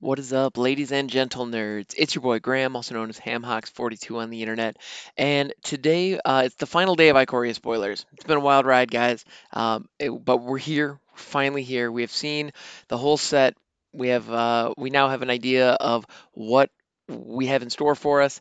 What is up, ladies and gentle nerds? It's your boy Graham, also known as HamHawks42 on the internet. And today, uh, it's the final day of Ikoria spoilers. It's been a wild ride, guys. Um, it- but we're here, finally here. We have seen the whole set. We have, uh, we now have an idea of what we have in store for us.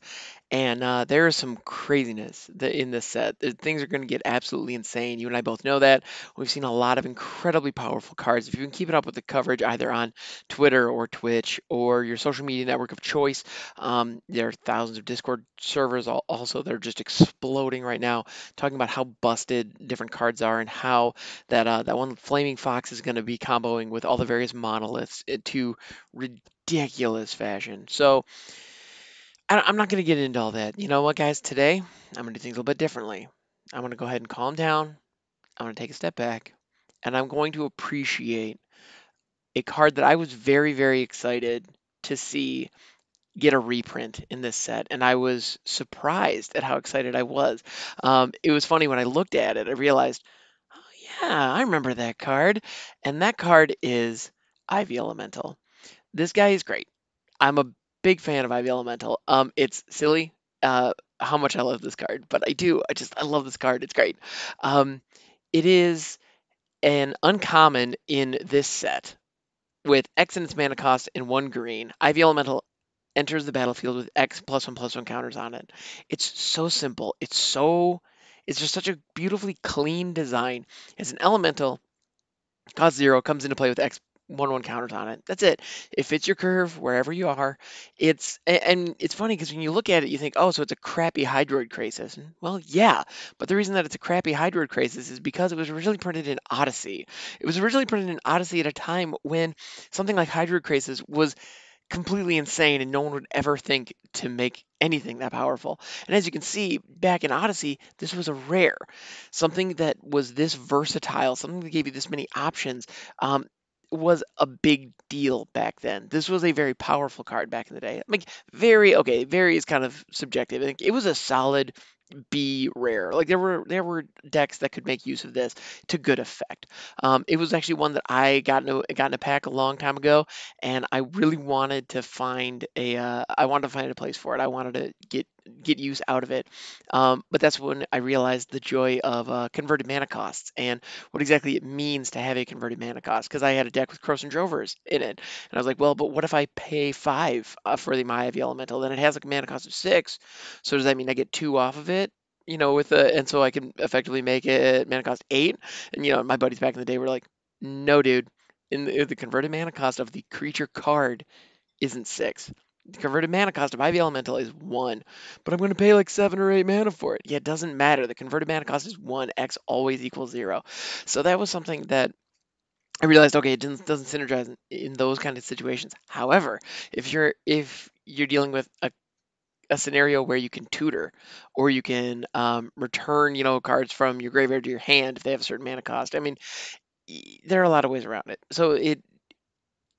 And uh, there is some craziness in this set. Things are going to get absolutely insane. You and I both know that. We've seen a lot of incredibly powerful cards. If you've been keeping up with the coverage either on Twitter or Twitch or your social media network of choice. Um, there are thousands of Discord servers al- also that are just exploding right now, talking about how busted different cards are and how that uh, that one Flaming Fox is going to be comboing with all the various monoliths uh, to ridiculous fashion. So I'm not going to get into all that. You know what, guys? Today I'm going to do things a little bit differently. I'm going to go ahead and calm down. I'm going to take a step back, and I'm going to appreciate a card that I was very, very excited to see get a reprint in this set, and I was surprised at how excited I was. Um, it was funny when I looked at it, I realized, oh, yeah, I remember that card, and that card is Ivy Elemental. This guy is great. I'm a big fan of Ivy Elemental. Um, it's silly uh, how much I love this card, but I do. I just I love this card. It's great. Um, it is an uncommon in this set with X in its mana cost and one green, Ivy Elemental enters the battlefield with X plus one plus one counters on it. It's so simple. It's so it's just such a beautifully clean design. It's an elemental, cost zero comes into play with X one one counters on it. That's it. It fits your curve wherever you are. It's and it's funny because when you look at it, you think, oh, so it's a crappy Hydroid. And, Well, yeah, but the reason that it's a crappy Hydroid Krasis is because it was originally printed in Odyssey. It was originally printed in Odyssey at a time when something like Hydroid Krasis was completely insane and no one would ever think to make anything that powerful. And as you can see, back in Odyssey, this was a rare, something that was this versatile, something that gave you this many options. Um, was a big deal back then. This was a very powerful card back in the day. Like very okay, very is kind of subjective. Think it was a solid B rare. Like there were there were decks that could make use of this to good effect. Um, it was actually one that I got in a, got in a pack a long time ago, and I really wanted to find a uh, I wanted to find a place for it. I wanted to get get use out of it. Um, but that's when I realized the joy of uh, converted mana costs and what exactly it means to have a converted mana cost. Because I had a deck with Crows and Drovers in it, and I was like, well, but what if I pay five uh, for the My Ivy Elemental? Then it has a mana cost of six. So does that mean I get two off of it? You know, with a and so I can effectively make it mana cost eight. And you know, my buddies back in the day were like, no, dude. In the, the converted mana cost of the creature card isn't six. Converted mana cost of Ivy Elemental is one, but I'm going to pay like seven or eight mana for it. Yeah, it doesn't matter. The converted mana cost is one. X always equals zero. So that was something that I realized. Okay, it doesn't, doesn't synergize in, in those kind of situations. However, if you're if you're dealing with a a scenario where you can tutor or you can um, return, you know, cards from your graveyard to your hand if they have a certain mana cost. I mean, there are a lot of ways around it. So it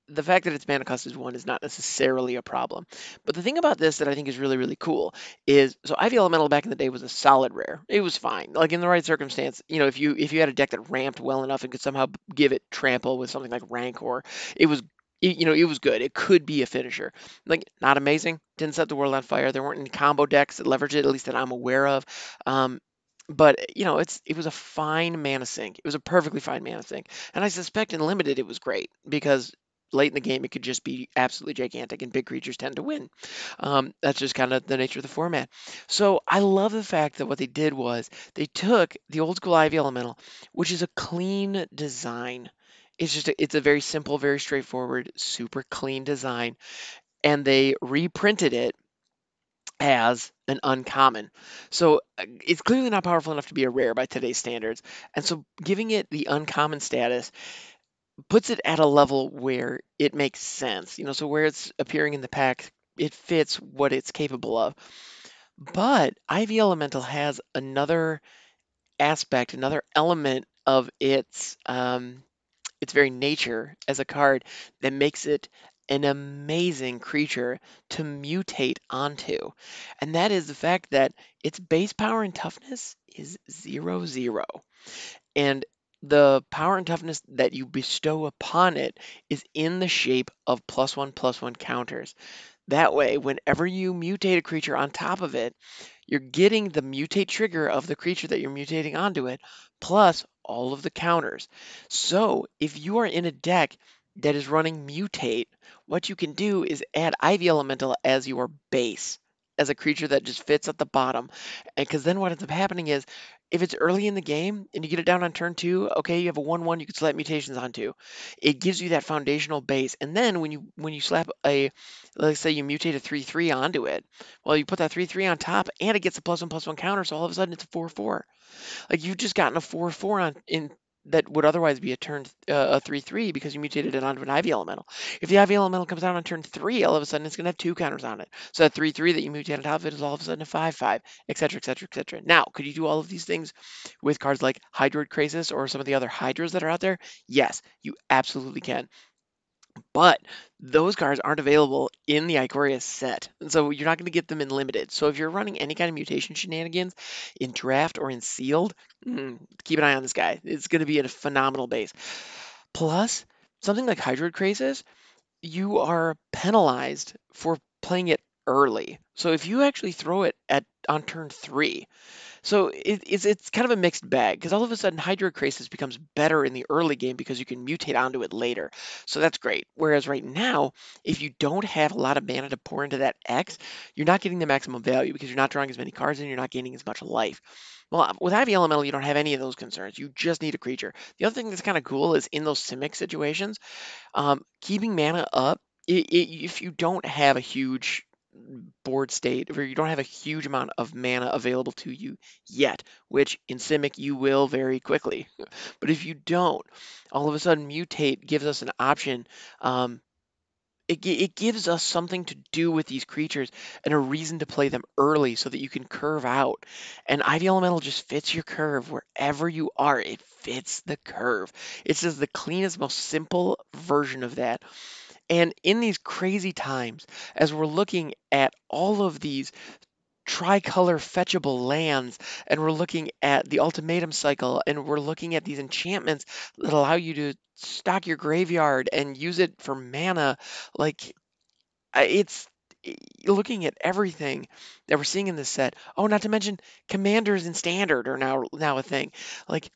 the fact that its mana cost is one is not necessarily a problem. But the thing about this that I think is really, really cool is so Ivy Elemental back in the day was a solid rare. It was fine. Like in the right circumstance, you know, if you if you had a deck that ramped well enough and could somehow give it trample with something like Rancor, it was you know, it was good. It could be a finisher. Like not amazing. Didn't set the world on fire. There weren't any combo decks that leveraged it, at least that I'm aware of. Um, but you know, it's it was a fine mana sink. It was a perfectly fine mana sink, and I suspect in limited it was great because late in the game it could just be absolutely gigantic, and big creatures tend to win. Um, that's just kind of the nature of the format. So I love the fact that what they did was they took the old school Ivy Elemental, which is a clean design. It's just a, it's a very simple, very straightforward, super clean design, and they reprinted it as an uncommon. So uh, it's clearly not powerful enough to be a rare by today's standards. And so giving it the uncommon status puts it at a level where it makes sense. You know, so where it's appearing in the pack, it fits what it's capable of. But Ivy Elemental has another aspect, another element of its um, its very nature as a card that makes it an amazing creature to mutate onto. And that is the fact that its base power and toughness is zero zero. And the power and toughness that you bestow upon it is in the shape of plus one plus one counters. That way, whenever you mutate a creature on top of it, you're getting the mutate trigger of the creature that you're mutating onto it, plus all of the counters. So if you are in a deck that is running mutate, what you can do is add Ivy Elemental as your base, as a creature that just fits at the bottom. And because then what ends up happening is if it's early in the game and you get it down on turn two, okay, you have a one-one you can slap mutations onto. It gives you that foundational base. And then when you when you slap a let's say you mutate a three-three onto it, well, you put that three-three on top and it gets a plus one plus one counter, so all of a sudden it's a four-four. Like you've just gotten a four-four on in that would otherwise be a turn uh, a three three because you mutated it onto an Ivy elemental. If the Ivy elemental comes out on turn three, all of a sudden it's going to have two counters on it. So that three three that you mutated top of it is all of a sudden a five five, etc. etc. etc. Now, could you do all of these things with cards like Hydroid Krasis or some of the other Hydras that are out there? Yes, you absolutely can. But those cards aren't available in the Ikoria set. So you're not going to get them in limited. So if you're running any kind of mutation shenanigans in draft or in sealed, mm, keep an eye on this guy. It's going to be a phenomenal base. Plus, something like Hydroid Krasis, you are penalized for playing it early. So if you actually throw it at on turn three, so it, it's it's kind of a mixed bag because all of a sudden Hydroid Krasis becomes better in the early game because you can mutate onto it later. So that's great. Whereas right now, if you don't have a lot of mana to pour into that X, you're not getting the maximum value because you're not drawing as many cards and you're not gaining as much life. Well, with Ivy Elemental, you don't have any of those concerns. You just need a creature. The other thing that's kind of cool is in those Simic situations, um, keeping mana up. If you don't have a huge board state where you don't have a huge amount of mana available to you yet, which in Simic you will very quickly. But if you don't, all of a sudden Mutate gives us an option. Um, it, it gives us something to do with these creatures and a reason to play them early so that you can curve out. And Ivy Elemental just fits your curve wherever you are. It fits the curve. It's just the cleanest, most simple version of that. And in these crazy times, as we're looking at all of these tricolor fetchable lands, and we're looking at the ultimatum cycle, and we're looking at these enchantments that allow you to stock your graveyard and use it for mana, like it's looking at everything that we're seeing in this set. Oh, not to mention commanders and standard are now now a thing. Like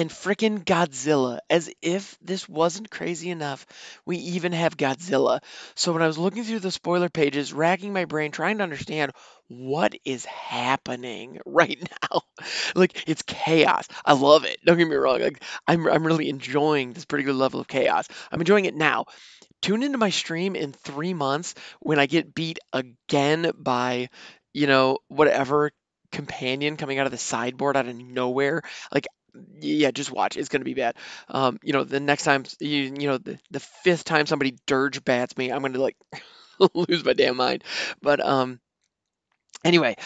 and frickin' Godzilla. As if this wasn't crazy enough, we even have Godzilla. So when I was looking through the spoiler pages, racking my brain, trying to understand what is happening right now, like it's chaos. I love it. Don't get me wrong. Like I'm, I'm really enjoying this pretty good level of chaos. I'm enjoying it now. Tune into my stream in three months when I get beat again by, you know, whatever companion coming out of the sideboard out of nowhere. Like yeah, just watch. It's gonna be bad. Um, you know, the next time you you know the, the fifth time somebody dirge bats me, I'm gonna like lose my damn mind. But um, anyway,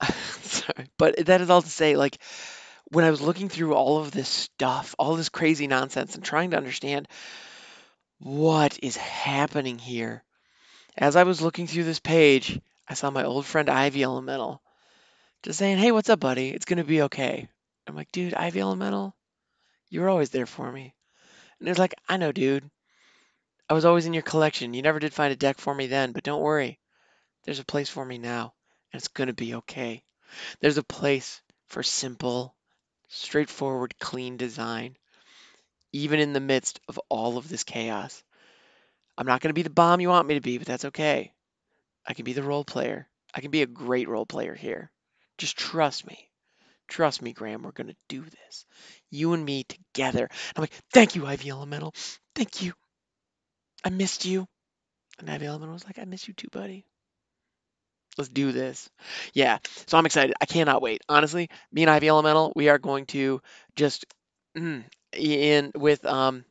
sorry. But that is all to say, like when I was looking through all of this stuff, all this crazy nonsense, and trying to understand what is happening here, as I was looking through this page, I saw my old friend Ivy Elemental just saying, "Hey, what's up, buddy? It's gonna be okay." I'm like, dude, Ivy Elemental, you were always there for me. And it's like, I know, dude. I was always in your collection. You never did find a deck for me then, but don't worry. There's a place for me now, and it's going to be okay. There's a place for simple, straightforward, clean design, even in the midst of all of this chaos. I'm not going to be the bomb you want me to be, but that's okay. I can be the role player. I can be a great role player here. Just trust me. Trust me, Graham, we're going to do this. You and me together. I'm like, thank you, Ivy Elemental. Thank you. I missed you. And Ivy Elemental was like, I miss you too, buddy. Let's do this. Yeah, so I'm excited. I cannot wait. Honestly, me and Ivy Elemental, we are going to just mm, in with um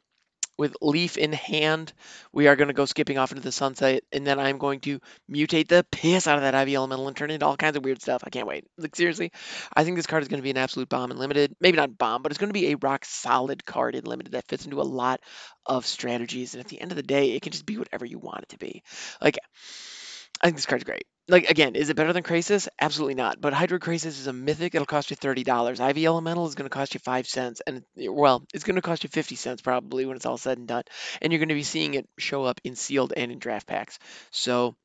with Leaf in hand, we are going to go skipping off into the sunset, and then I'm going to mutate the piss out of that Ivy Elemental and turn it into all kinds of weird stuff. I can't wait. Like, seriously, I think this card is going to be an absolute bomb in Limited. Maybe not bomb, but it's going to be a rock solid card in Limited that fits into a lot of strategies. And at the end of the day, it can just be whatever you want it to be. Like, I think this card's great. Like again, is it better than Krasis? Absolutely not. But Hydroid Krasis is a mythic. It'll cost you thirty dollars. Ivy Elemental is going to cost you five cents, and well, it's going to cost you fifty cents probably when it's all said and done. And you're going to be seeing it show up in sealed and in draft packs. So,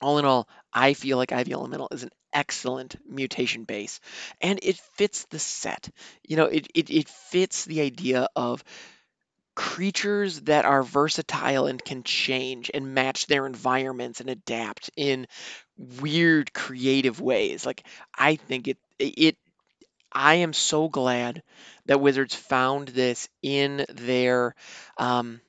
all in all, I feel like Ivy Elemental is an excellent mutation base, and it fits the set. You know, it it, it fits the idea of creatures that are versatile and can change and match their environments and adapt in weird creative ways like i think it it i am so glad that wizards found this in their um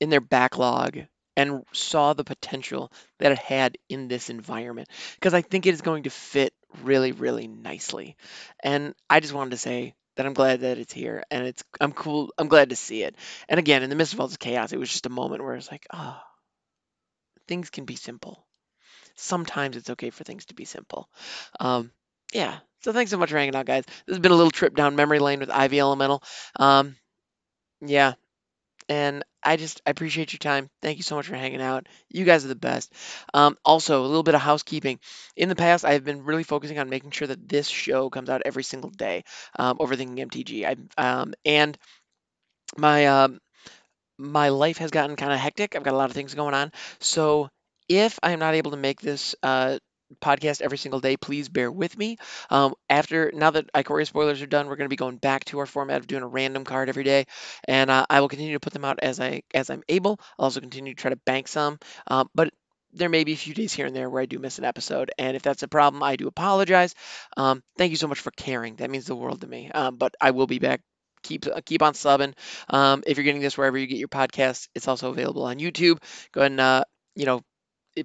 in their backlog and saw the potential that it had in this environment because I think it is going to fit really, really nicely. And I just wanted to say that I'm glad that it's here and it's I'm cool. I'm glad to see it. And again, in the midst of all this chaos, it was just a moment where it's like, oh, things can be simple. Sometimes it's okay for things to be simple. Um, yeah. So thanks so much for hanging out, guys. This has been a little trip down memory lane with Ivy Elemental. Um, yeah, and I just I appreciate your time. Thank you so much for hanging out. You guys are the best. Um, also, a little bit of housekeeping. In the past, I've been really focusing on making sure that this show comes out every single day. Um, Overthinking MTG. I um, and my um, my life has gotten kind of hectic. I've got a lot of things going on. So if I'm not able to make this uh, podcast every single day, please bear with me. Um, after now that Ikoria spoilers are done, we're going to be going back to our format of doing a random card every day, and uh, I will continue to put them out as I as I'm able. I'll also continue to try to bank some, um, but there may be a few days here and there where I do miss an episode, and if that's a problem, I do apologize. Um, thank you so much for caring. That means the world to me. Um, but I will be back keep uh, keep on subbing. Um, if you're getting this wherever you get your podcasts, it's also available on YouTube. Go ahead and uh, you know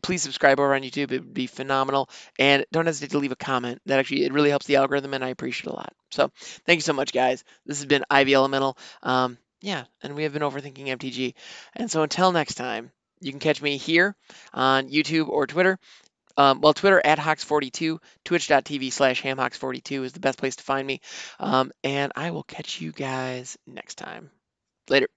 please subscribe over on YouTube. It would be phenomenal. And don't hesitate to leave a comment. That actually it really helps the algorithm, and I appreciate it a lot. So thank you so much, guys. This has been Ivy Elemental. Um, yeah, and we have been overthinking MTG. And so until next time, you can catch me here on YouTube or Twitter. Um, well, Twitter at Hawks42, twitch.tv slash hamhawks42 is the best place to find me. Um, and I will catch you guys next time. Later.